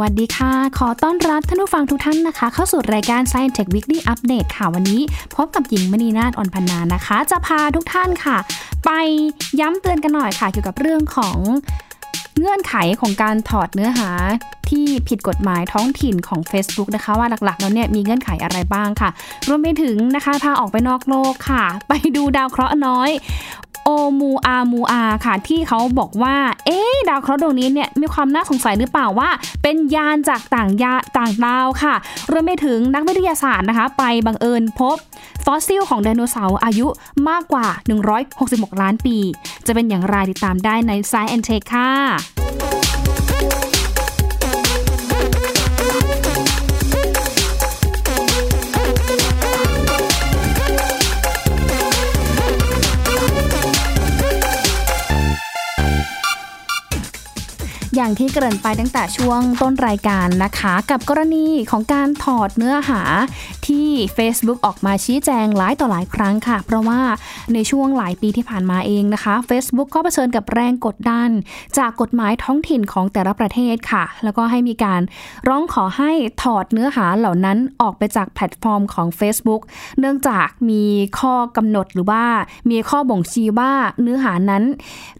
วัสดีค่ะ ขอต้อนรับท่านผู้ฟังทุกท่านนะคะ เข้าสู่รายการ Science Tech Weekly Update ค่ะ วันนี้พบกับหญิงมณีนาฏอ่อนพันนานะคะ จะพาทุกท่านค่ะ ไปย้ำเตือนกันหน่อยค่ะ เกี่ยวกับเรื่องของเงื่อนไขของการถอดเนื้อหาที่ผิดกฎหมายท้องถิ่นของ Facebook นะคะ ว่าหลักๆแล้วเนี่ยมีเงื่อนไขอะไรบ้างค่ะ รวมไปถึงนะคะพาออกไปนอกโลกค่ะ ไปดูดาวเคราะห์น้อย โอมูอามูอาค่ะ ที่เขาบอกว่า เอ๊ดาวเคราะห์ดวงนี้เนี่ยมีความน่าสงสัยหรือเปล่าว่า เป็นยานจากต่างยาต่างดาวค่ะรวมไปถึงนักวิทยาศาสตร์นะคะ ไปบังเอิญพบฟอสซิลของไดโนเสาร์อายุมากกว่า 166 ล้านปี จะเป็นอย่างไรติดตามได้ใน Science and Tech ค่ะ อย่างที่เกริ่นไปตั้งแต่ช่วงต้นรายการนะคะ กับกรณีของการถอดเนื้อหาที่ Facebook ออกมาชี้แจงหลายต่อหลายครั้งค่ะ เพราะว่าในช่วงหลายปีที่ผ่านมาเองนะคะ Facebook ก็เผชิญกับแรงกดดัน จากกฎหมายท้องถิ่นของแต่ละประเทศค่ะ แล้วก็ให้มีการร้องขอให้ถอดเนื้อหาเหล่านั้นออกไปจากแพลตฟอร์มของ Facebook เนื่องจากมีข้อกำหนดหรือว่ามีข้อบ่งชี้ว่าเนื้อหานั้น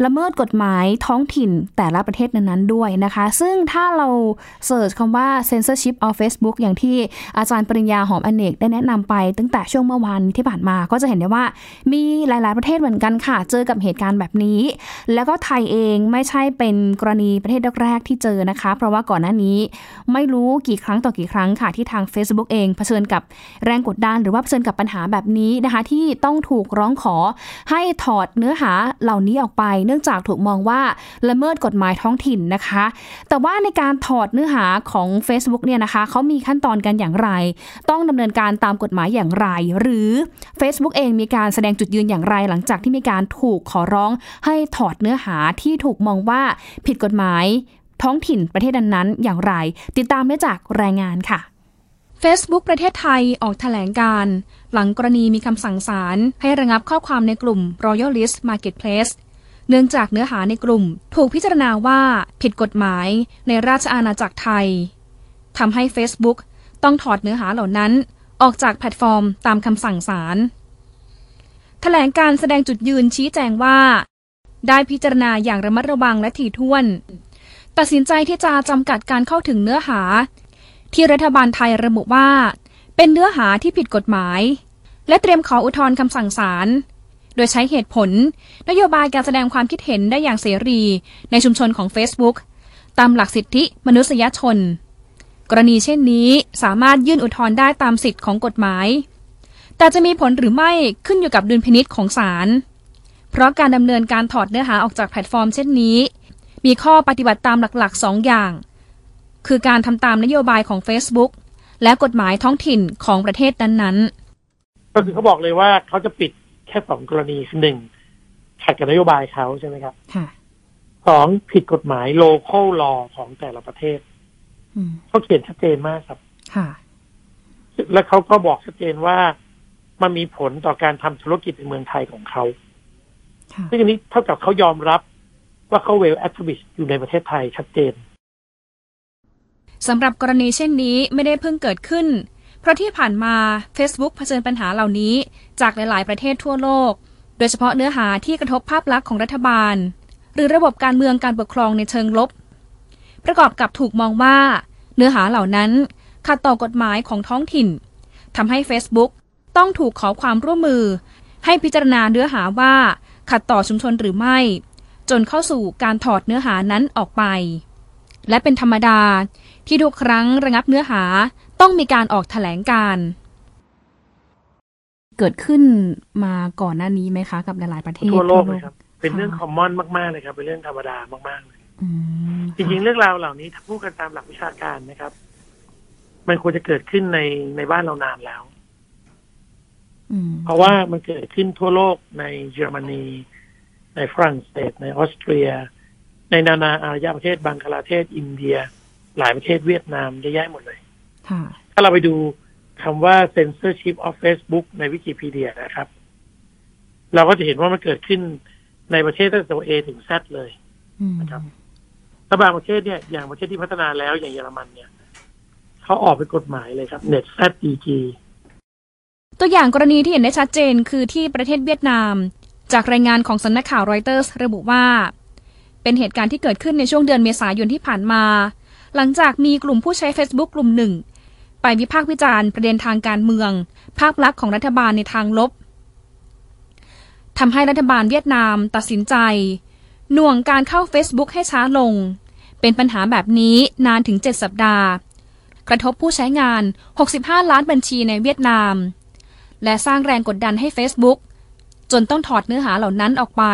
ละเมิดกฎหมายท้องถิ่นแต่ละประเทศนั้นด้วยนะคะ ซึ่งถ้าเราเสิร์ชคำว่า censorship of Facebook อย่างที่อาจารย์ปริญญาหอมอเนกได้แนะนำไปตั้งแต่ช่วงเมื่อวานที่ผ่านมาก็จะเห็นได้ว่า มีหลาย ๆ ประเทศเหมือนกันค่ะ เจอกับเหตุการณ์แบบนี้ แล้วก็ไทยเองไม่ใช่เป็นกรณีประเทศแรกๆที่เจอนะคะ เพราะว่าก่อนหน้านี้ไม่รู้กี่ครั้งต่อกี่ครั้งค่ะที่ทาง Facebook เองเผชิญกับแรงกดดันหรือว่าเผชิญกับปัญหาแบบนี้นะคะ ที่ต้องถูกร้องขอให้ถอดเนื้อหาเหล่านี้ออกไป เนื่องจากถูกมองว่าละเมิดกฎหมายท้องถิ่นนะคะ แต่ว่าในการถอดเนื้อหาของ Facebook เนี่ยนะคะเขามีขั้นตอนกันอย่างไร ต้องดำเนินการตามกฎหมายอย่างไร หรือ Facebook เองมีการแสดงจุดยืนอย่างไรหลังจากที่มีการถูกขอร้องให้ถอดเนื้อหาที่ถูกมองว่าผิดกฎหมายท้องถิ่นประเทศนั้นๆอย่างไร ติดตามได้จากรายงานค่ะ Facebook ประเทศไทยออกแถลงการ หลังกรณีมีคำสั่งศาลให้ระงับข้อความในกลุ่ม Royalist Marketplace เนื่องจากเนื้อหาในกลุ่ม ถูกพิจารณาว่าผิดกฎหมายในราชอาณาจักรไทยทำให้ Facebook ต้องถอดเนื้อหาเหล่านั้น ออกจากแพลตฟอร์มตามคำสั่งศาลแถลงการแสดงจุดยืนชี้แจงว่า ได้พิจารณาอย่างระมัดระวังและถี่ถ้วน ตัดสินใจที่จะจำกัดการเข้าถึงเนื้อหา ที่รัฐบาลไทยระบุว่า เป็นเนื้อหาที่ผิดกฎหมาย และเตรียมขออุทธรณ์คำสั่งศาลโดยใช้เหตุผล นโยบายการแสดงความคิดเห็นได้อย่างเสรี ในชุมชนของ Facebook ตามหลักสิทธิมนุษยชน กรณีเช่นนี้สามารถยื่นอุทธรณ์ได้ตามสิทธิของกฎหมาย แต่จะมีผลหรือไม่ขึ้นอยู่กับดุลพินิษของศาล เพราะการดำเนินการถอดเนื้อหาออกจากแพลตฟอร์มเช่นนี้ มีข้อปฏิบัติตามหลักๆ 2 อย่าง คือการทำตามนโยบายของ Facebook และกฎหมายท้องถิ่นของประเทศนั้นๆ ก็คือเขาบอกเลยว่าเขาจะปิดแค่สองกรณีคือหนึ่งขัดกับนโยบายเขาใช่ไหมครับสองผิดกฎหมายโลเคอลลอของแต่ละประเทศ เขาเขียนชัดเจนมากครับ ค่ะ และเขาก็บอกชัดเจนว่ามันมีผลต่อการทำธุรกิจในเมืองไทยของเขาซึ่งอันนี้เท่ากับเขายอมรับว่าเขาเวลแอคทิวิสอยู่ในประเทศไทยชัดเจนสำหรับกรณีเช่นนี้ไม่ได้เพิ่งเกิดขึ้น เพราะที่ผ่านมา Facebook เผชิญปัญหาเหล่านี้ จากหลาย ๆ ประเทศทั่วโลก โดยเฉพาะเนื้อหาที่กระทบภาพลักษณ์ของรัฐบาล หรือระบบการเมืองการปกครองในเชิงลบ ประกอบกับถูกมองว่า เนื้อหาเหล่านั้นขัดต่อกฎหมายของท้องถิ่นทำให้ Facebook ต้องถูกขอความร่วมมือ ให้พิจารณาเนื้อหาว่าขัดต่อชุมชนหรือไม่ จนเข้าสู่การถอดเนื้อหานั้นออกไป และเป็นธรรมดาที่ทุกครั้งระงับเนื้อหาต้องมีการออกแถลงการเกิดขึ้นมาก่อนหน้านี้ไหมคะ กับหลายๆประเทศทั่วโลกเลยครับ เป็นเรื่องคอมมอนมากๆเลยครับ เป็นเรื่องธรรมดามากๆเลย จริงๆ เรื่องราวเหล่านี้ถ้าพูดกันตามหลักวิชาการนะครับ มันควรจะเกิดขึ้นในในบ้านเรานานแล้วเพราะว่ามันเกิดขึ้นทั่วโลกในเยอรมนี ในฝรั่งเศส ในออสเตรีย ในนานาอารยประเทศบังคลาเทศ อินเดีย หลายประเทศเวียดนามเยอะแยะหมดเลยถ้าเราไปดูคำว่า censorship of Facebook ในวิกิพีเดียนะครับ เราก็จะเห็นว่ามันเกิดขึ้นในประเทศตั้งแต่ A ถึง Z เลยนะครับ แล้วบางประเทศเนี่ยอย่างประเทศที่พัฒนาแล้วอย่างเยอรมันเนี่ยเขาออกเป็นกฎหมายเลยครับ Net ZEG ตัวอย่างกรณีที่เห็นได้ชัดเจนคือที่ประเทศเวียดนาม จากรายงานของสำนักข่าวรอยเตอร์สระบุว่า เป็นเหตุการณ์ที่เกิดขึ้นในช่วงเดือนเมษายนที่ผ่านมา หลังจากมีกลุ่มผู้ใช้ Facebook กลุ่มหนึ่ง ไปวิพากษ์วิจารณ์ประเด็นทางการเมือง ภาพลักษณ์ของรัฐบาลในทางลบทำให้รัฐบาลเวียดนามตัดสินใจ หน่วงการเข้า Facebook ให้ช้าลง เป็นปัญหาแบบนี้นานถึง 7 สัปดาห์ กระทบผู้ใช้งาน 65 ล้านบัญชีในเวียดนาม และสร้างแรงกดดันให้ Facebook จนต้องถอดเนื้อหาเหล่านั้นออกไป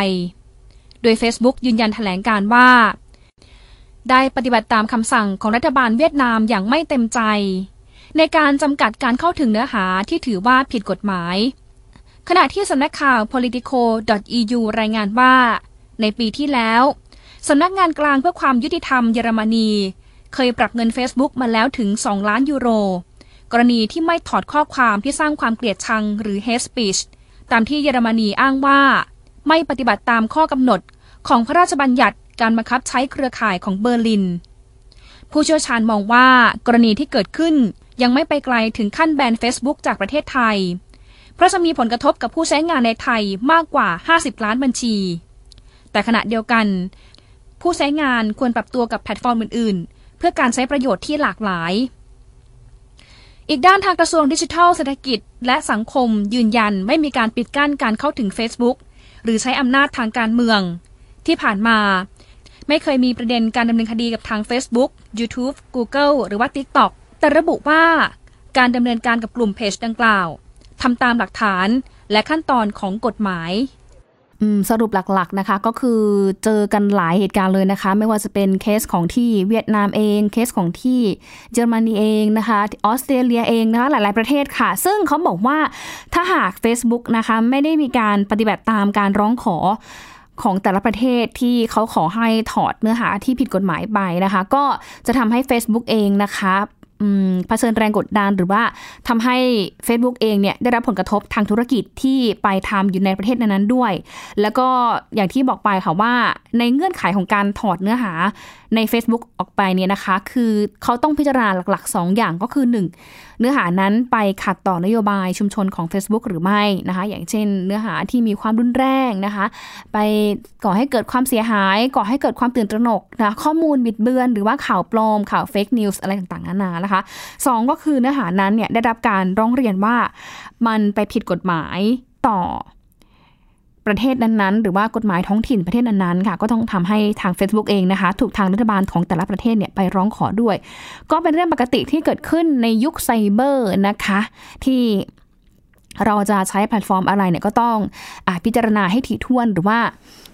โดย Facebook ยืนยันถแถลงการว่า ได้ปฏิบัติตามคำสั่งของรัฐบาลเวียดนามอย่างไม่เต็มใจ ในการจำกัดการเข้าถึงเนื้อหาที่ถือว่าผิดกฎหมาย ขณะที่สำนักข่าว politico.eu รายงานว่า ในปีที่แล้ว สำนักงานกลางเพื่อความยุติธรรมเยอรมนี เคยปรับเงิน Facebook มาแล้วถึง 2 ล้านยูโร กรณีที่ไม่ถอดข้อความที่สร้างความเกลียดชังหรือ hate speech ตามที่เยอรมนีอ้างว่า ไม่ปฏิบัติตามข้อกำหนดของพระราชบัญญัติการบังคับใช้เครือข่ายของเบอร์ลิน ผู้เชี่ยวชาญมองว่ากรณีที่เกิดขึ้นยังไม่ไปไกลถึงขั้นแบน Facebook จากประเทศไทย เพราะจะมีผลกระทบกับผู้ใช้งานในไทยมากกว่า 50 ล้านบัญชี แต่ขณะเดียวกัน ผู้ใช้งานควรปรับตัวกับแพลตฟอร์มอื่น ๆ เพื่อการใช้ประโยชน์ที่หลากหลาย อีกด้านทางกระทรวงดิจิทัลเศรษฐกิจ และสังคมยืนยันไม่มีการปิดกั้นการเข้าถึง Facebook หรือใช้อำนาจทางการเมือง ที่ผ่านมา ไม่เคยมีประเด็นการดำเนินคดีกับทาง Facebook YouTube Google หรือว่า TikTok แต่ระบุว่าการดำเนินการกับกลุ่มเพจดังกล่าวทำตามหลักฐานและขั้นตอนของกฎหมาย สรุปหลักๆนะคะ ก็คือเจอกันหลายเหตุการณ์เลยนะคะ ไม่ว่าจะเป็นเคสของที่เวียดนามเอง เคสของที่เยอรมนีเองนะคะออสเตรเลียเองนะคะหลาย ๆประเทศค่ะ ซึ่งเขาบอกว่าถ้าหาก Facebook นะคะไม่ได้มีการปฏิบัติตามการร้องขอของแต่ละประเทศที่เขาขอให้ถอดเนื้อหาที่ผิดกฎหมายไปนะคะ ก็จะทำให้ Facebook เองนะคะ เผชิญแรงกดดันหรือว่าทำให้ Facebook เองเนี่ยได้รับผลกระทบทางธุรกิจที่ไปทำอยู่ในประเทศนั้นๆด้วย แล้วก็อย่างที่บอกไปค่ะว่า ในเงื่อนไขของการถอดเนื้อหาใน Facebook ออกไปเนี่ยนะคะ คือเขาต้องพิจารณาหลักๆ 2 อย่างก็คือ 1 เนื้อหานั้นไปขัดต่อนโยบายชุมชนของ Facebook หรือไม่นะคะ อย่างเช่น เนื้อหาที่มีความรุนแรงนะคะ ไปก่อให้เกิดความเสียหาย ก่อให้เกิดความตื่นตระหนกนะข้อมูลบิดเบือน หรือว่าข่าวปลอม ข่าวเฟกนิวส์อะไรต่างๆนานานะคะสองก็คือเนื้อหานั้นเนี่ยได้รับการร้องเรียนว่ามันไปผิดกฎหมายต่อ ประเทศนั้นๆ หรือว่ากฎหมายท้องถิ่นประเทศนั้นๆค่ะ ก็ต้องทำให้ทาง Facebook เองนะคะ ถูกทางรัฐบาลของแต่ละประเทศเนี่ยไปร้องขอด้วย ก็เป็นเรื่องปกติที่เกิดขึ้นในยุคไซเบอร์นะคะ ที่เราจะใช้แพลตฟอร์มอะไรเนี่ยก็ต้องอพิจารณาให้ถี่ถ้วนหรือว่า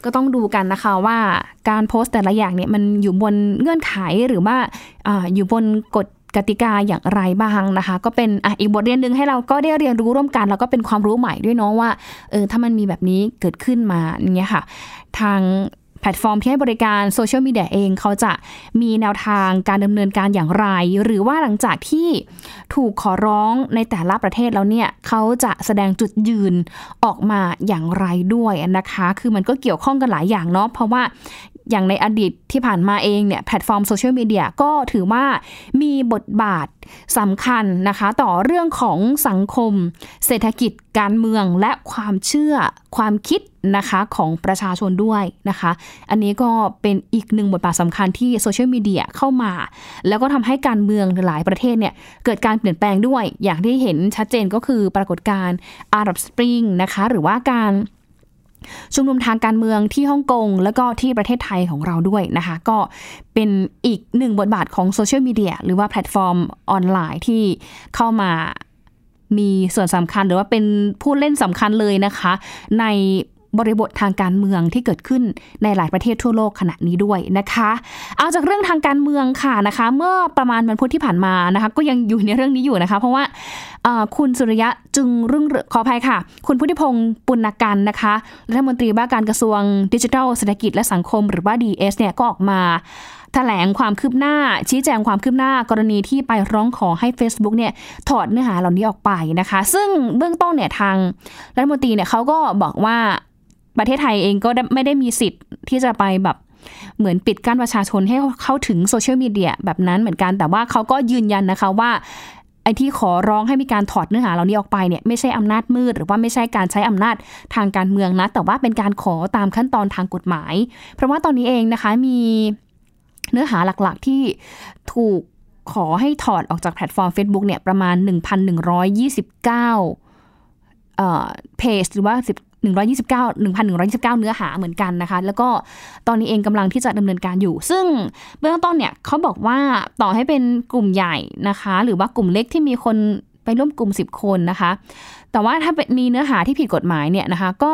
ก็ต้องดูกันนะคะว่าการโพสต์แต่ละอย่างเนี่ยมันอยู่บนเงื่อนไขหรือว่าออยู่บนกฎ กติกาอย่างไรบ้างนะคะ ก็เป็นออีกบทเรียนหนึ่งให้เราก็ได้เรียนรู้ร่วมกัน แล้วก็เป็นความรู้ใหม่ด้วยเนาะว่าเออถ้ามันมีแบบนี้เกิดขึ้นมาอย่างเงี้ยค่ะ ทางแพลตฟอร์มที่ให้บริการโซเชียลมีเดียเองเขาจะมีแนวทางการดำเนินการอย่างไร หรือว่าหลังจากที่ถูกขอร้องในแต่ละประเทศแล้วเนี่ยเขาจะแสดงจุดยืนออกมาอย่างไรด้วยนะคะ คือมันก็เกี่ยวข้องกันหลายอย่างเนาะเพราะว่า อย่างในอดีตที่ผ่านมาเองเนี่ยแพลตฟอร์มโซเชียลมีเดียก็ถือว่ามีบทบาทสำคัญนะคะ ต่อเรื่องของสังคม เศรษฐกิจการเมืองและความเชื่อความคิดนะคะของประชาชนด้วยนะคะ อันนี้ก็เป็นอีกหนึ่งบทบาทสำคัญที่โซเชียลมีเดียเข้ามา แล้วก็ทำให้การเมืองหลายประเทศเนี่ยเกิดการเปลี่ยนแปลงด้วย อย่างที่เห็นชัดเจนก็คือปรากฏการณ์ Arab Spring นะคะหรือว่าการ ชุมนุมทางการเมืองที่ฮ่องกง แล้วก็ที่ประเทศไทยของเราด้วยนะคะ ก็เป็นอีกหนึ่งบทบาทของโซเชียลมีเดียหรือว่าแพลตฟอร์มออนไลน์ที่เข้ามามีส่วนสำคัญหรือว่าเป็นผู้เล่นสำคัญเลยนะคะ ใน บริบททางการเมืองที่เกิดขึ้นในหลายประเทศทั่วโลกขณะนี้ด้วยนะคะ เอาจากเรื่องทางการเมืองค่ะนะคะ เมื่อประมาณวันพุธที่ผ่านมานะคะ ก็ยังอยู่ในเรื่องนี้อยู่นะคะ เพราะว่าคุณสุริยะจึงรุ่งขออภัยค่ะ คุณพุทธิพงศ์ปุณกันนะคะรัฐมนตรีว่าการกระทรวงดิจิทัลเศรษฐกิจและสังคมหรือว่า DS เนี่ยก็ออกมาแถลงความคืบหน้า ชี้แจงความคืบหน้ากรณีที่ไปร้องขอให้ Facebook เนี่ยถอดเนื้อหาเหล่านี้ออกไปนะคะ ซึ่งเบื้องต้นเนี่ยทางรัฐมนตรีเนี่ยเขาก็บอกว่า ประเทศไทยเองก็ไม่ได้มีสิทธิ์ที่จะไปแบบเหมือนปิดกั้นประชาชนให้เข้าถึงโซเชียลมีเดียแบบนั้นเหมือนกัน แต่ว่าเขาก็ยืนยันนะคะว่าไอ้ที่ขอร้องให้มีการถอดเนื้อหาเหล่านี้ออกไปเนี่ยไม่ใช่อำนาจมืด หรือว่าไม่ใช่การใช้อำนาจทางการเมืองนะ แต่ว่าเป็นการขอตามขั้นตอนทางกฎหมาย เพราะว่าตอนนี้เองนะคะมีเนื้อหาหลักๆที่ถูกขอให้ถอดออกจากแพลตฟอร์ม Facebook เนี่ยประมาณ 1,129เอ่อเพจหรือว่า 129 1,129 เนื้อหาเหมือนกันนะคะ แล้วก็ตอนนี้เองกำลังที่จะดำเนินการอยู่ ซึ่งเบื้องต้นเนี่ยเขาบอกว่าต่อให้เป็นกลุ่มใหญ่นะคะ หรือว่ากลุ่มเล็กที่มีคนไปร่วมกลุ่ม 10 คนนะคะ แต่ว่าถ้ามีเนื้อหาที่ผิดกฎหมายเนี่ยนะคะ ก็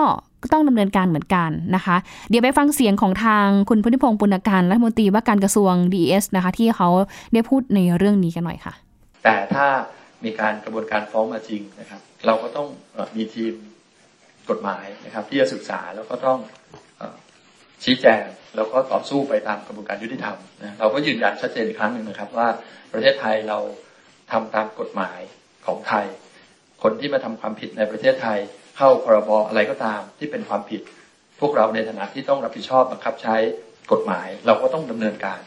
ต้องดำเนินการเหมือนกันนะคะ เดี๋ยวไปฟังเสียงของทางคุณพุทธิพงศ์ปุณการรัฐมนตรีว่าการกระทรวงดีเอสนะคะ ที่เขาได้พูดในเรื่องนี้กันหน่อยค่ะ แต่ถ้ามีการกระบวนการฟ้องมาจริงนะครับ เราก็ต้องมีทีม กฎหมายนะครับ ที่จะศึกษาแล้วก็ต้องชี้แจงแล้วก็ต่อสู้ไปตามกระบวนการยุติธรรมนะเราก็ยืนยันชัดเจนอีกครั้งหนึ่งนะครับ ว่าประเทศไทยเราทำตามกฎหมายของไทย คนที่มาทำความผิดในประเทศไทย เข้าพรบอะไรก็ตามที่เป็นความผิด พวกเราในฐานะที่ต้องรับผิดชอบบังคับใช้กฎหมาย เราก็ต้องดำเนินการ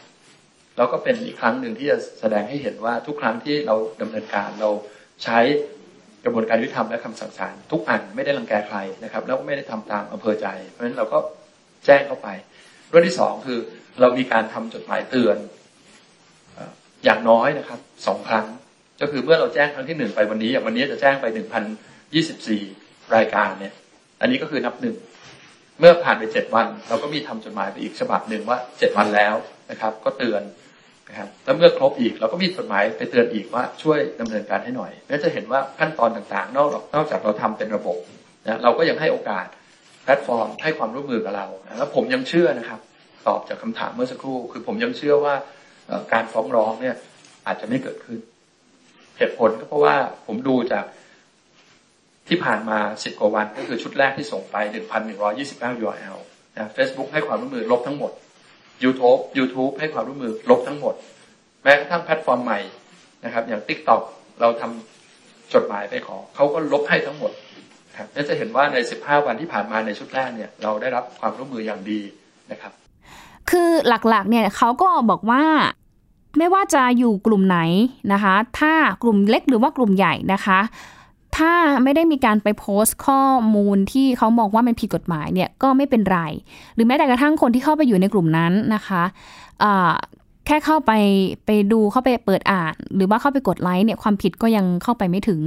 แล้วก็เป็นอีกครั้งหนึ่งที่จะแสดงให้เห็นว่าทุกครั้งที่เราดำเนินการเราใช้ กระบวนการยุติธรรมและคำสั่งศาลทุกอันไม่ได้รังแกใครนะครับ แล้วก็ไม่ได้ทำตามอำเภอใจ เพราะฉะนั้นเราก็แจ้งเข้าไปเรื่องที่สองคือเรามีการทำจดหมายเตือนอย่างน้อยนะครับสองครั้ง ก็คือเมื่อเราแจ้งครั้งที่หนึ่งไปวันนี้ อย่างวันนี้จะแจ้งไปหนึ่งพันยี่สิบสี่รายการเนี่ย อันนี้ก็คือนับหนึ่งเมื่อผ่านไปเจ็ดวัน เราก็มีทำจดหมายไปอีกฉบับหนึ่งว่าเจ็ดวันแล้วนะครับ ก็เตือน นะครับแล้วเมื่อครบอีกเราก็มีจดหมายไปเตือนอีกว่าช่วยดำเนินการให้หน่อยแล้วจะเห็นว่าขั้นตอนต่างๆ นอกนอกจากเราทำเป็นระบบนะเราก็ยังให้โอกาสแพลตฟอร์ม ให้ความร่วมมือกับเราแล้วผมยังเชื่อนะครับ ตอบจากคำถามเมื่อสักครู่ คือผมยังเชื่อว่าการฟ้องร้องเนี่ยอาจจะไม่เกิดขึ้นเหตุผลก็เพราะว่าผมดูจากที่ผ่านมาสิบกว่าวันก็คือชุดแรกที่ส่งไปหนึ่งพันหนึ่งร้อยี่สิบเก้า URL นะเฟซบุ๊กให้ความร่วมมือลบทั้งหมด YouTube YouTube ให้ความร่วมมือลบทั้งหมด แม้กระทั่งแพลตฟอร์มใหม่นะครับ อย่าง TikTok เราทำจดหมายไปขอเขาก็ลบให้ทั้งหมดครับนั่นจะเห็นว่าใน 15 วันที่ผ่านมาในชุดแรกเนี่ยเราได้รับความร่วมมืออย่างดีนะครับ คือหลักๆเนี่ยเขาก็บอกว่าไม่ว่าจะอยู่กลุ่มไหนนะคะ ถ้ากลุ่มเล็กหรือว่ากลุ่มใหญ่นะคะ ถ้าไม่ได้มีการไปโพสต์ข้อมูลที่เขามองว่ามันผิดกฎหมายเนี่ยก็ไม่เป็นไร หรือแม้แต่กระทั่งคนที่เข้าไปอยู่ในกลุ่มนั้นนะคะแค่เข้าไปไปดูเข้าไปเปิดอ่าน หรือว่าเข้าไปกดไลค์เนี่ยความผิดก็ยังเข้าไปไม่ถึง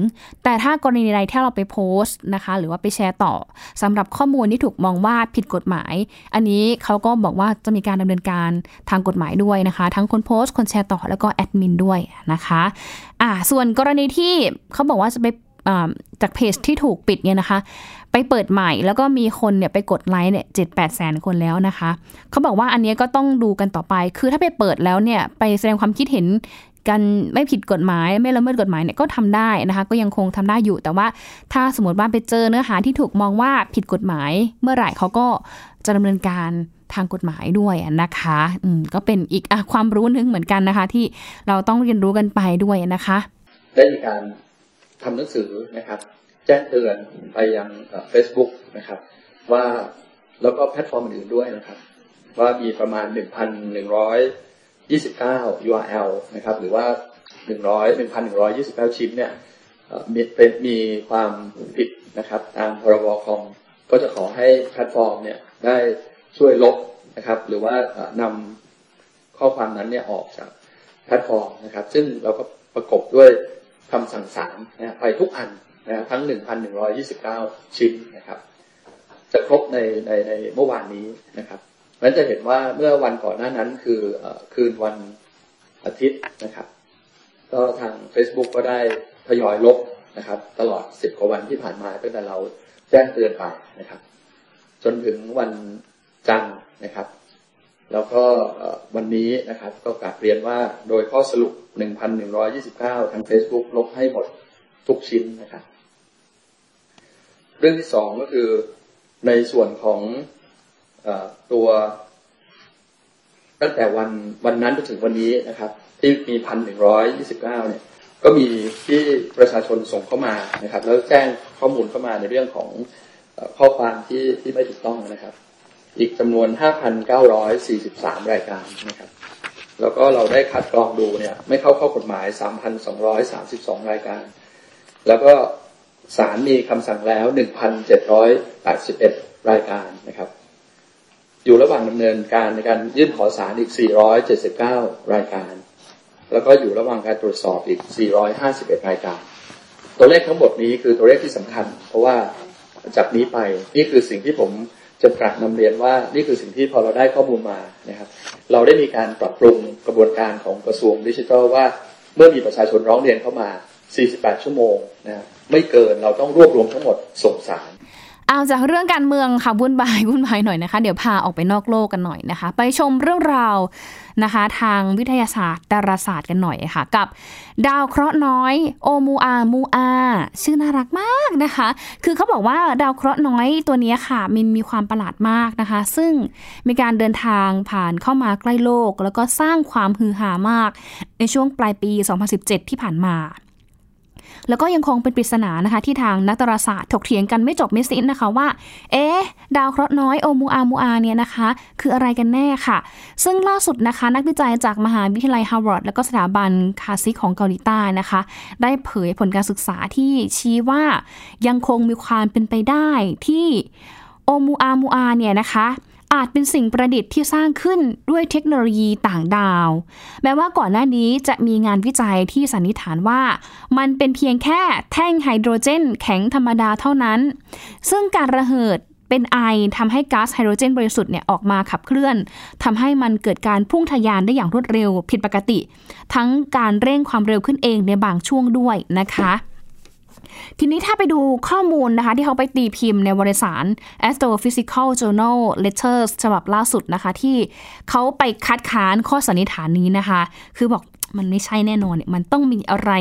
แต่ถ้ากรณีใดที่เราไปโพสต์นะคะ หรือว่าไปแชร์ต่อสำหรับข้อมูลที่ถูกมองว่าผิดกฎหมาย อันนี้เขาก็บอกว่าจะมีการดำเนินการทางกฎหมายด้วยนะคะ ทั้งคนโพสต์คนแชร์ต่อแล้วก็แอดมินด้วยนะคะอ่าส่วนกรณีที่เขาบอกว่าจะไป จากเพจที่ถูกปิดเนี่ยนะคะ ไปเปิดใหม่แล้วก็มีคนเนี่ยไปกดไลค์เนี่ยเจ็ดแปดแสนคนแล้วนะคะเขาบอกว่าอันนี้ก็ต้องดูกันต่อไป คือถ้าไปเปิดแล้วเนี่ยไปแสดงความคิดเห็นกันไม่ผิดกฎหมายไม่ละเมิดกฎหมายเนี่ยก็ทำได้นะคะ ก็ยังคงทำได้อยู่ แต่ว่าถ้าสมมติว่าไปเจอเนื้อหาที่ถูกมองว่าผิดกฎหมาย เมื่อไหร่เขาก็จะดำเนินการทางกฎหมายด้วยนะคะอืมก็เป็นอีกอความรู้นึงเหมือนกันนะคะ ที่เราต้องเรียนรู้กันไปด้วยนะคะได้มีการ ทำหนังสือนะครับ แจ้งเตือนไปยังเฟซบุ๊กนะครับ ว่าแล้วก็แพลตฟอร์มอื่นด้วยนะครับ ว่ามีประมาณ 1,129 URL นะครับ หรือว่า 100 1,129 ชิ้นเนี่ยมีเป็นมีความผิดนะครับ ตามพรบคอมก็จะขอให้แพลตฟอร์มเนี่ยได้ช่วยลบนะครับ หรือว่านำข้อความนั้นเนี่ยออกจากแพลตฟอร์มนะครับ ซึ่งเราก็ประกบด้วย คำสั่งศาลนะไปทุกอันนะทั้ง1,129ชิ้นนะครับ จะครบในในในเมื่อวานนี้นะครับมันจะเห็นว่าเมื่อวันก่อนหน้านั้นคือคืนวันอาทิตย์นะครับ ก็ทาง Facebook ก็ได้ทยอยลบนะครับ ตลอด10กว่าวันที่ผ่านมาตั้งแต่เราแจ้งเตือนไปนะครับ จนถึงวันจันทร์นะครับ แล้วก็วันนี้นะครับก็กลับเรียนว่าโดยข้อสรุป 1,129 ทาง Facebook ลบให้หมดทุกชิ้นนะครับ เรื่องที่สองก็คือในส่วนของอตัวตั้งแต่วันวันนั้นจนถึงวันนี้นะครับ ที่มี 1,129 เนี่ยก็มีที่ประชาชนส่งเข้ามานะครับ แล้วแจ้งข้อมูลเข้ามาในเรื่องของข้อความที่ที่ไม่ถูกต้องนะครับ อีกจำนวน 5,943 รายการนะครับ แล้วก็เราได้คัดกรองดูเนี่ย ไม่เข้าข้อกฎหมาย 3,232 รายการ แล้วก็ศาลมีคำสั่งแล้ว 1,781 รายการนะครับ อยู่ระหว่างดำเนินการในการยื่นขอศาลอีก 479 รายการ แล้วก็อยู่ระหว่างการตรวจสอบอีก 451 รายการ ตัวเลขทั้งหมดนี้คือตัวเลขที่สำคัญ เพราะว่าจากนี้ไปนี่คือสิ่งที่ผม จะกราบนำเรียนว่านี่คือสิ่งที่พอเราได้ข้อมูลมานะครับ เราได้มีการปรับปรุงกระบวนการของกระทรวงดิจิทัลว่า เมื่อมีประชาชนร้องเรียนเข้ามา 48 ชั่วโมงนะไม่เกินเราต้องรวบรวมทั้งหมดส่งสาร เอาจากเรื่องการเมืองค่ะวุ่นวายวุ่นวายหน่อยนะคะ เดี๋ยวพาออกไปนอกโลกกันหน่อยนะคะ ไปชมเรื่องราวนะคะ ทางวิทยาศาสตร์ดาราศาสตร์กันหน่อยค่ะ กับดาวเคราะห์น้อยโอมูอามูอา ชื่อน่ารักมากนะคะ คือเขาบอกว่าดาวเคราะห์น้อยตัวนี้ค่ะมันมีความประหลาดมากนะคะ ซึ่งมีการเดินทางผ่านเข้ามาใกล้โลก แล้วก็สร้างความฮือฮามาก ในช่วงปลายปี 2017 ที่ผ่านมา แล้วก็ยังคงเป็นปริศนานะคะ ที่ทางนักดาราศาสตร์ถกเถียงกันไม่จบไม่สิ้นนะคะว่า เอ๊ะ ดาวเคราะห์น้อยโอมูอามูอาเนี่ยนะคะ คืออะไรกันแน่ค่ะ ซึ่งล่าสุดนะคะ นักวิจัยจากมหาวิทยาลัยฮาร์วาร์ดและก็สถาบัน KASI ของเกาหลีใต้นะคะ ได้เผยผลการศึกษาที่ชี้ว่ายังคงมีความเป็นไปได้ที่โอมูอามูอาเนี่ยนะคะ อาจเป็นสิ่งประดิษฐ์ที่สร้างขึ้นด้วยเทคโนโลยีต่างดาว แม้ว่าก่อนหน้านี้จะมีงานวิจัยที่สันนิษฐานว่า มันเป็นเพียงแค่แท่งไฮโดรเจน แข็งธรรมดาเท่านั้น ซึ่งการระเหิดเป็นไอทำให้ก๊าซไฮโดรเจนบริสุทธิ์เนี่ยออกมาขับเคลื่อนทำให้มันเกิดการพุ่งทะยานได้อย่างรวดเร็วผิดปกติ ทั้งการเร่งความเร็วขึ้นเองในบางช่วงด้วยนะคะ ทีนี้ถ้าไปดูข้อมูลนะคะ ที่เขาไปตีพิมพ์ในวารสาร Astrophysical Journal Letters ฉบับล่าสุดนะคะ ที่เขาไปคัดค้านข้อสันนิษฐานนี้นะคะ คือบอก มันไม่ใช่แน่นอนเนี่ยมันต้องมีอะไร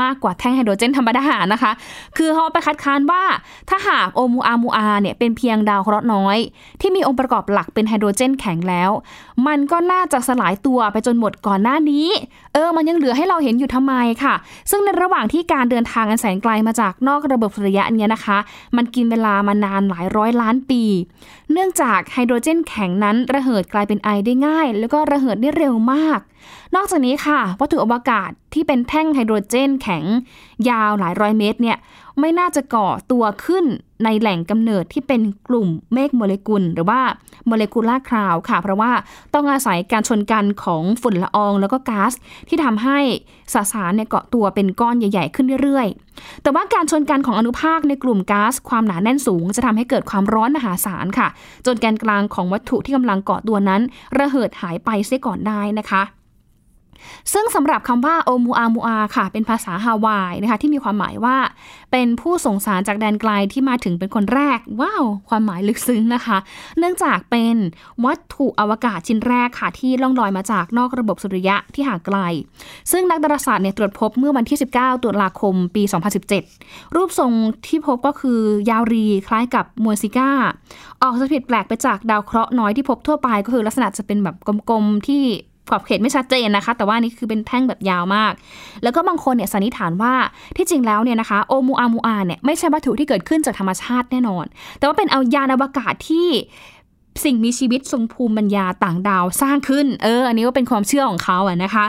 มากกว่าแท่งไฮโดรเจนธรรมดานะคะ คือเขาไปคัดค้านว่าถ้าหากโอมูอามูอาเนี่ยเป็นเพียงดาวเคราะห์น้อย ที่มีองค์ประกอบหลักเป็นไฮโดรเจนแข็งแล้ว มันก็น่าจะสลายตัวไปจนหมดก่อนหน้านี้ เออ มันยังเหลือให้เราเห็นอยู่ทำไมค่ะ ซึ่งในระหว่างที่การเดินทางอันแสนไกลมาจากนอกระบบสุริยะเนี่ยนะคะ มันกินเวลามานานหลายร้อยล้านปี เนื่องจากไฮโดรเจนแข็งนั้นระเหิดกลายเป็นไอได้ง่าย แล้วก็ระเหิดได้เร็วมากนอกจากนี้ค่ะ วัตถุอวกาศที่เป็นแท่งไฮโดรเจนแข็ง ยาวหลายร้อยเมตรเนี่ยไม่น่าจะก่อตัวขึ้นในแหล่งกำเนิดที่เป็นกลุ่มเมฆโมเลกุล หรือว่าโมเลกุลาคราวค่ะ เพราะว่าต้องอาศัยการชนกันของฝุ่นละอองแล้วก็ก๊าซที่ทำให้สสารเนี่ยเกาะตัวเป็นก้อนใหญ่ ๆ ขึ้นเรื่อยๆ แต่ว่าการชนกันของอนุภาคในกลุ่มก๊าซความหนาแน่นสูง จะทำให้เกิดความร้อนมหาศาลค่ะ จนแกนกลางของวัตถุที่กำลังเกาะตัวนั้น ระเหิดหายไปเสียก่อนได้นะคะ ซึ่งสำหรับคำว่าโอมูอามูอาค่ะ เป็นภาษาฮาวายนะคะ ที่มีความหมายว่า เป็นผู้ส่งสารจากแดนไกลที่มาถึงเป็นคนแรก ว้าว ความหมายลึกซึ้งนะคะ เนื่องจากเป็นวัตถุอวกาศชิ้นแรกค่ะ ที่ล่องลอยมาจากนอกระบบสุริยะที่ห่างไกล ซึ่งนักดาราศาสตร์เนี่ยตรวจพบเมื่อวันที่ 19 ตุลาคม ปี 2017 รูปทรงที่พบก็คือยาวรีคล้ายกับมัวซิก้า ออกจะผิดแปลกไปจากดาวเคราะห์น้อยที่พบทั่วไปก็คือลักษณะจะเป็นแบบกลมๆที่ ขอบเขตไม่ชัดเจนนะคะ แต่ว่านี่คือเป็นแท่งแบบยาวมาก แล้วก็บางคนเนี่ยสันนิษฐานว่าที่จริงแล้วเนี่ยนะคะโอมูอามูอาเนี่ยไม่ใช่วัตถุที่เกิดขึ้นจากธรรมชาติแน่นอน แต่ว่าเป็นเอายานอวกาศที่ สิ่งมีชีวิตทรงภูมิปัญญาต่างดาวสร้างขึ้น เออ อันนี้ก็เป็นความเชื่อของเขาอะนะคะ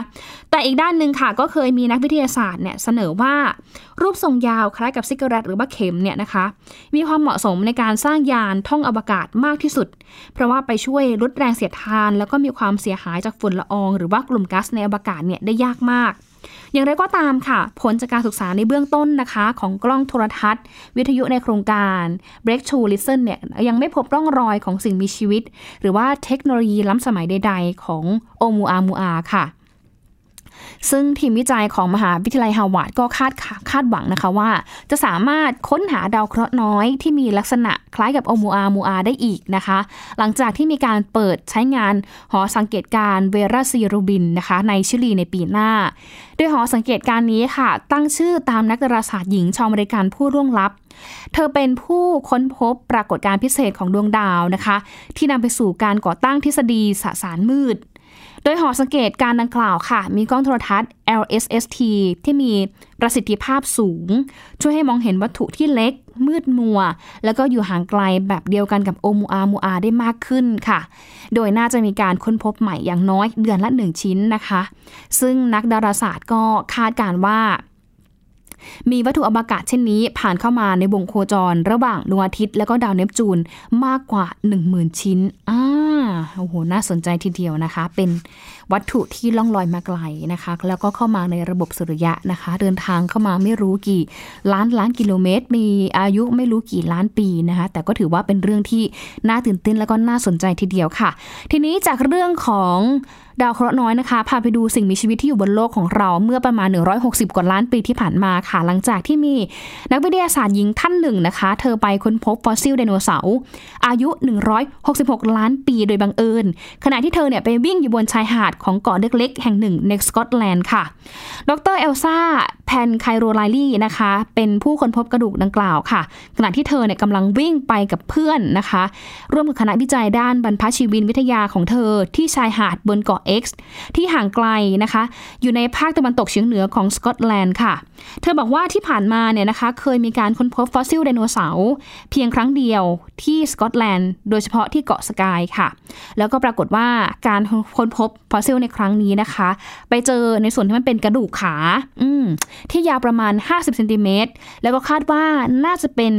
แต่อีกด้านหนึ่งค่ะ ก็เคยมีนักวิทยาศาสตร์เนี่ยเสนอว่ารูปทรงยาวคล้ายกับซิกเร์ตหรือว่าเข็มเนี่ยนะคะ มีความเหมาะสมในการสร้างยานท่องอวกาศมากที่สุด เพราะว่าไปช่วยลดแรงเสียดทาน แล้วก็มีความเสียหายจากฝุ่นละออง หรือว่ากลุ่มก๊าซในอวกาศเนี่ยได้ยากมาก อย่างไรก็ตามค่ะ ผลจากการศึกษาในเบื้องต้นนะคะ ของกล้องโทรทัศน์ วิทยุในโครงการ Breakthrough Listen เนี่ยยังไม่พบร่องรอยของสิ่งมีชีวิต หรือว่าเทคโนโลยีล้ำสมัยใด ๆ ของโอมูอามูอาค่ะ ซึ่งทีมวิจัยของมหาวิทยาลัยฮาวาดก็คาดคาดหวังนะคะว่า จะสามารถค้นหาดาวเคราะห์น้อยที่มีลักษณะคล้ายกับโอมูอามูอาได้อีกนะคะ หลังจากที่มีการเปิดใช้งานหอสังเกตการเวราซีรูบินนะคะในชิลีในปีหน้า โดยหอสังเกตการนี้ค่ะ ตั้งชื่อตามนักดาราศาสตร์หญิงชาวอเมริกันผู้ร่วงลับ เธอเป็นผู้ค้นพบปรากฏการณ์พิเศษของดวงดาวนะคะ ที่นำไปสู่การก่อตั้งทฤษฎีสสารมืด โดยหอสังเกตการดังกล่าวค่ะ มีกล้องโทรทัศน์ LSST ที่มีประสิทธิภาพสูง ช่วยให้มองเห็นวัตถุที่เล็ก มืดมัว แล้วก็อยู่ห่างไกลแบบเดียวกันกับโอมูอามูอาได้มากขึ้นค่ะ โดยน่าจะมีการค้นพบใหม่อย่างน้อยเดือนละหนึ่งชิ้นนะคะ ซึ่งนักดาราศาสตร์ก็คาดการว่า มีวัตถุอวกาศเช่นนี้ผ่านเข้ามาในวงโคจร ระหว่างดวงอาทิตย์และก็ดาวเนปจูนมากกว่า 10,000 ชิ้น อ่า โอ้โห น่าสนใจทีเดียวนะคะ เป็น วัตถุที่ล่องลอยมาไกลนะคะ แล้วก็เข้ามาในระบบสุริยะนะคะ เดินทางเข้ามาไม่รู้กี่ล้านล้านกิโลเมตร มีอายุไม่รู้กี่ล้านปีนะคะ แต่ก็ถือว่าเป็นเรื่องที่น่าตื่นเต้นแล้วก็น่าสนใจทีเดียวค่ะ ทีนี้จากเรื่องของดาวเคราะห์น้อยนะคะ พาไปดูสิ่งมีชีวิตที่อยู่บนโลกของเราเมื่อประมาณ 160 กว่าล้านปีที่ผ่านมาค่ะ หลังจากที่มีนักวิทยาศาสตร์หญิงท่านหนึ่งนะคะ เธอไปค้นพบฟอสซิลไดโนเสาร์อายุ 166 ล้านปีโดยบังเอิญ ขณะที่เธอเนี่ยไปวิ่งอยู่บนชายหาดของเกาะเล็กๆ แห่งหนึ่งในสกอตแลนด์ค่ะ ดรเอลซ่าแพนไคโรไลลี่นะคะ เป็นผู้ค้นพบกระดูกดังกล่าวค่ะ ขณะที่เธอเนี่ยกำลังวิ่งไปกับเพื่อนนะคะ ร่วมกับคณะวิจัยด้านบรรพชีวินวิทยาของเธอที่ชายหาดบนเกาะ X ที่ห่างไกลนะคะ อยู่ในภาคตะวันตกเฉียงเหนือของสกอตแลนด์ค่ะ เธอบอกว่าที่ผ่านมาเนี่ยนะคะเคยมีการค้นพบฟอสซิลไดโนเสาร์เพียงครั้งเดียวที่สกอตแลนด์โดยเฉพาะที่เกาะสกายค่ะ แล้วก็ปรากฏว่าการค้นพบฟอสซิลในครั้งนี้นะคะ ไปเจอในส่วนที่มันเป็นกระดูกขาอือที่ยาวประมาณ 50เซนติเมตรแล้วก็คาดว่าน่าจะเป็น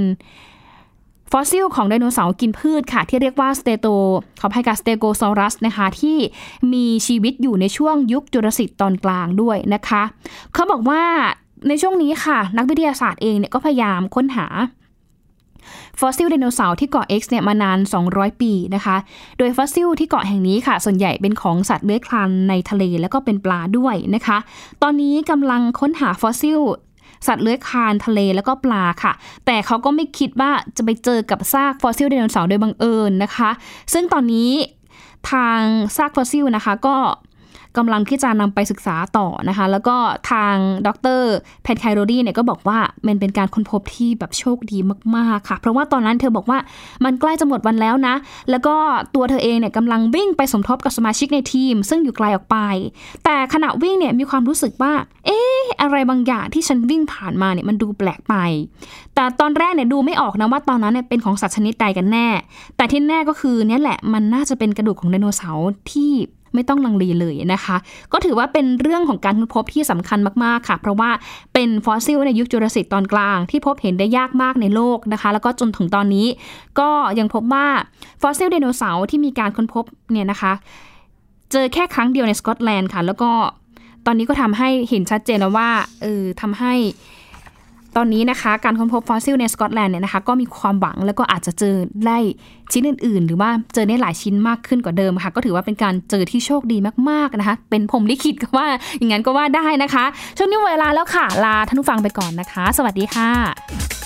ฟอสซิลของไดโนเสาร์กินพืชค่ะ ที่เรียกว่าสเตโตขออภัยกับสเตโกซอรัสนะคะ ที่มีชีวิตอยู่ในช่วงยุคจูราสสิกตอนกลางด้วยนะคะ เขาบอกว่า ในช่วงนี้ค่ะ นักวิทยาศาสตร์เองเนี่ยก็พยายามค้นหาฟอสซิลไดโนเสาร์ที่เกาะ เอกก์ เนี่ยมานาน 200 ปีนะคะ โดยฟอสซิลที่เกาะแห่งนี้ค่ะ ส่วนใหญ่เป็นของสัตว์เลื้อยคลานในทะเลแล้วก็เป็นปลาด้วยนะคะ ตอนนี้กำลังค้นหาฟอสซิลสัตว์เลื้อยคลานทะเลแล้วก็ปลาค่ะ แต่เขาก็ไม่คิดว่าจะไปเจอกับซากฟอสซิลไดโนเสาร์โดยบังเอิญนะคะ ซึ่งตอนนี้ทางซากฟอสซิลนะคะ ก็ กำลังที่จะนำไปศึกษาต่อนะคะ แล้วก็ทางดรแพนไคโรลี่เนี่ยก็บอกว่ามันเป็นการค้นพบที่แบบโชคดีมากๆค่ะ เพราะว่าตอนนั้นเธอบอกว่ามันใกล้จะหมดวันแล้วนะ แล้วก็ตัวเธอเองเนี่ยกำลังวิ่งไปสมทบกับสมาชิกในทีม ซึ่งอยู่ไกลออกไป แต่ขณะวิ่งเนี่ยมีความรู้สึกว่า เอ๊ะอะไรบางอย่างที่ฉันวิ่งผ่านมาเนี่ยมันดูแปลกไป แต่ตอนแรกเนี่ยดูไม่ออกนะว่าตอนนั้นเนี่ยเป็นของสัตว์ชนิดใดกันแน่ แต่ที่แน่ก็คือเนี่ยแหละมันน่าจะเป็นกระดูกของไดโนเสาร์ที่ ไม่ต้องลังเลเลยนะคะ ก็ถือว่าเป็นเรื่องของการค้นพบที่สำคัญมากๆค่ะ เพราะว่าเป็นฟอสซิลในยุคจูราสสิกตอนกลาง ที่พบเห็นได้ยากมากในโลกนะคะ แล้วก็จนถึงตอนนี้ ก็ยังพบว่าฟอสซิลไดโนเสาร์ที่มีการค้นพบเนี่ยนะคะ เจอแค่ครั้งเดียวในสกอตแลนด์ค่ะ แล้วก็ตอนนี้ก็ทำให้เห็นชัดเจนแล้วว่าเออทำให้ ตอนนี้นะคะ การค้นพบฟอสซิลในสกอตแลนด์เนี่ยนะคะก็มีความหวังแล้วก็อาจจะเจอได้ชิ้นอื่น ๆ หรือว่าเจอได้หลายชิ้นมากขึ้นกว่าเดิมค่ะ ก็ถือว่าเป็นการเจอที่โชคดีมากๆนะคะ เป็นผมลิขิตก็ว่าอย่างนั้นก็ว่าได้นะคะช่วงนี้เวลาแล้วค่ะลาท่านผู้ฟังไปก่อนนะคะ สวัสดีค่ะ